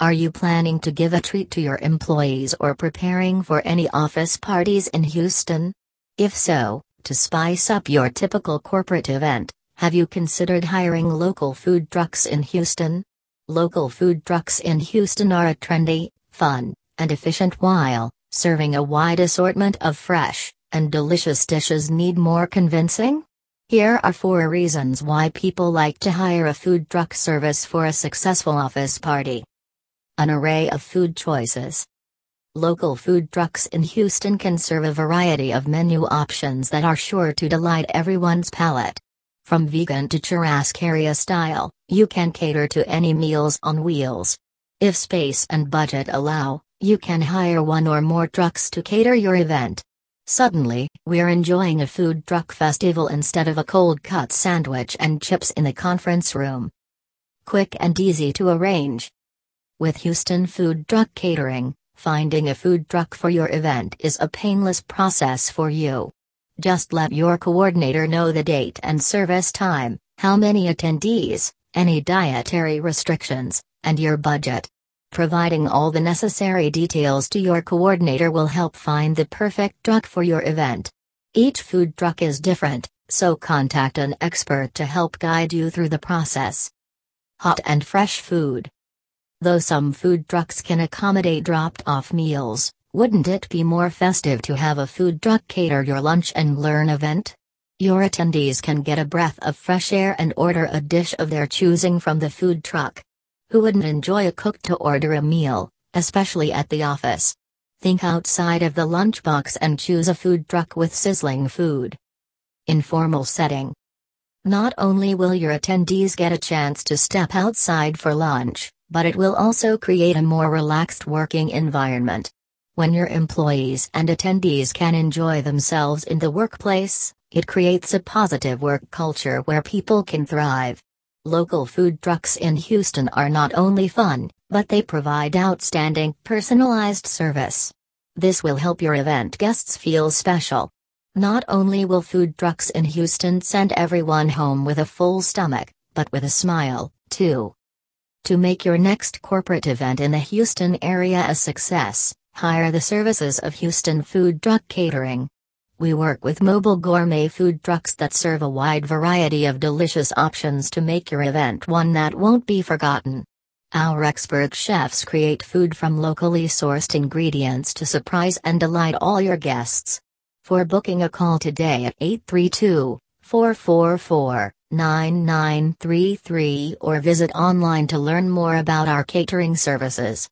Are you planning to give a treat to your employees or preparing for any office parties in Houston? If so, to spice up your typical corporate event, have you considered hiring local food trucks in Houston? Local food trucks in Houston are a trendy, fun, and efficient while serving a wide assortment of fresh and delicious dishes need more convincing? Here are four reasons why people like to hire a food truck service for a successful office party. An array of food choices. Local food trucks in Houston can serve a variety of menu options that are sure to delight everyone's palate. From vegan to churrascaria style, you can cater to any meals on wheels. If space and budget allow, you can hire one or more trucks to cater your event. Suddenly, we're enjoying a food truck festival instead of a cold cut sandwich and chips in the conference room. Quick and easy to arrange. With Houston Food Truck Catering, Finding a food truck for your event is a painless process for you. Just let your coordinator know the date and service time, how many attendees, any dietary restrictions, and your budget. Providing all the necessary details to your coordinator will help find the perfect truck for your event. Each food truck is different, so contact an expert to help guide you through the process. Hot and fresh food. Though some food trucks can accommodate dropped off meals, wouldn't it be more festive to have a food truck cater your lunch and learn event? Your attendees can get a breath of fresh air and order a dish of their choosing from the food truck. Who wouldn't enjoy a cook to order a meal, especially at the office? Think outside of the lunchbox and choose a food truck with sizzling food. Informal setting. Not only will your attendees get a chance to step outside for lunch, but it will also create a more relaxed working environment. When your employees and attendees can enjoy themselves in the workplace, it creates a positive work culture where people can thrive. Local food trucks in Houston are not only fun, but they provide outstanding personalized service. This will help your event guests feel special. Not only will food trucks in Houston send everyone home with a full stomach, but with a smile, too. To make your next corporate event in the Houston area a success, hire the services of Houston Food Truck Catering. We work with mobile gourmet food trucks that serve a wide variety of delicious options to make your event one that won't be forgotten. Our expert chefs create food from locally sourced ingredients to surprise and delight all your guests. For booking a call today at 832 444 9933 or visit online to learn more about our catering services.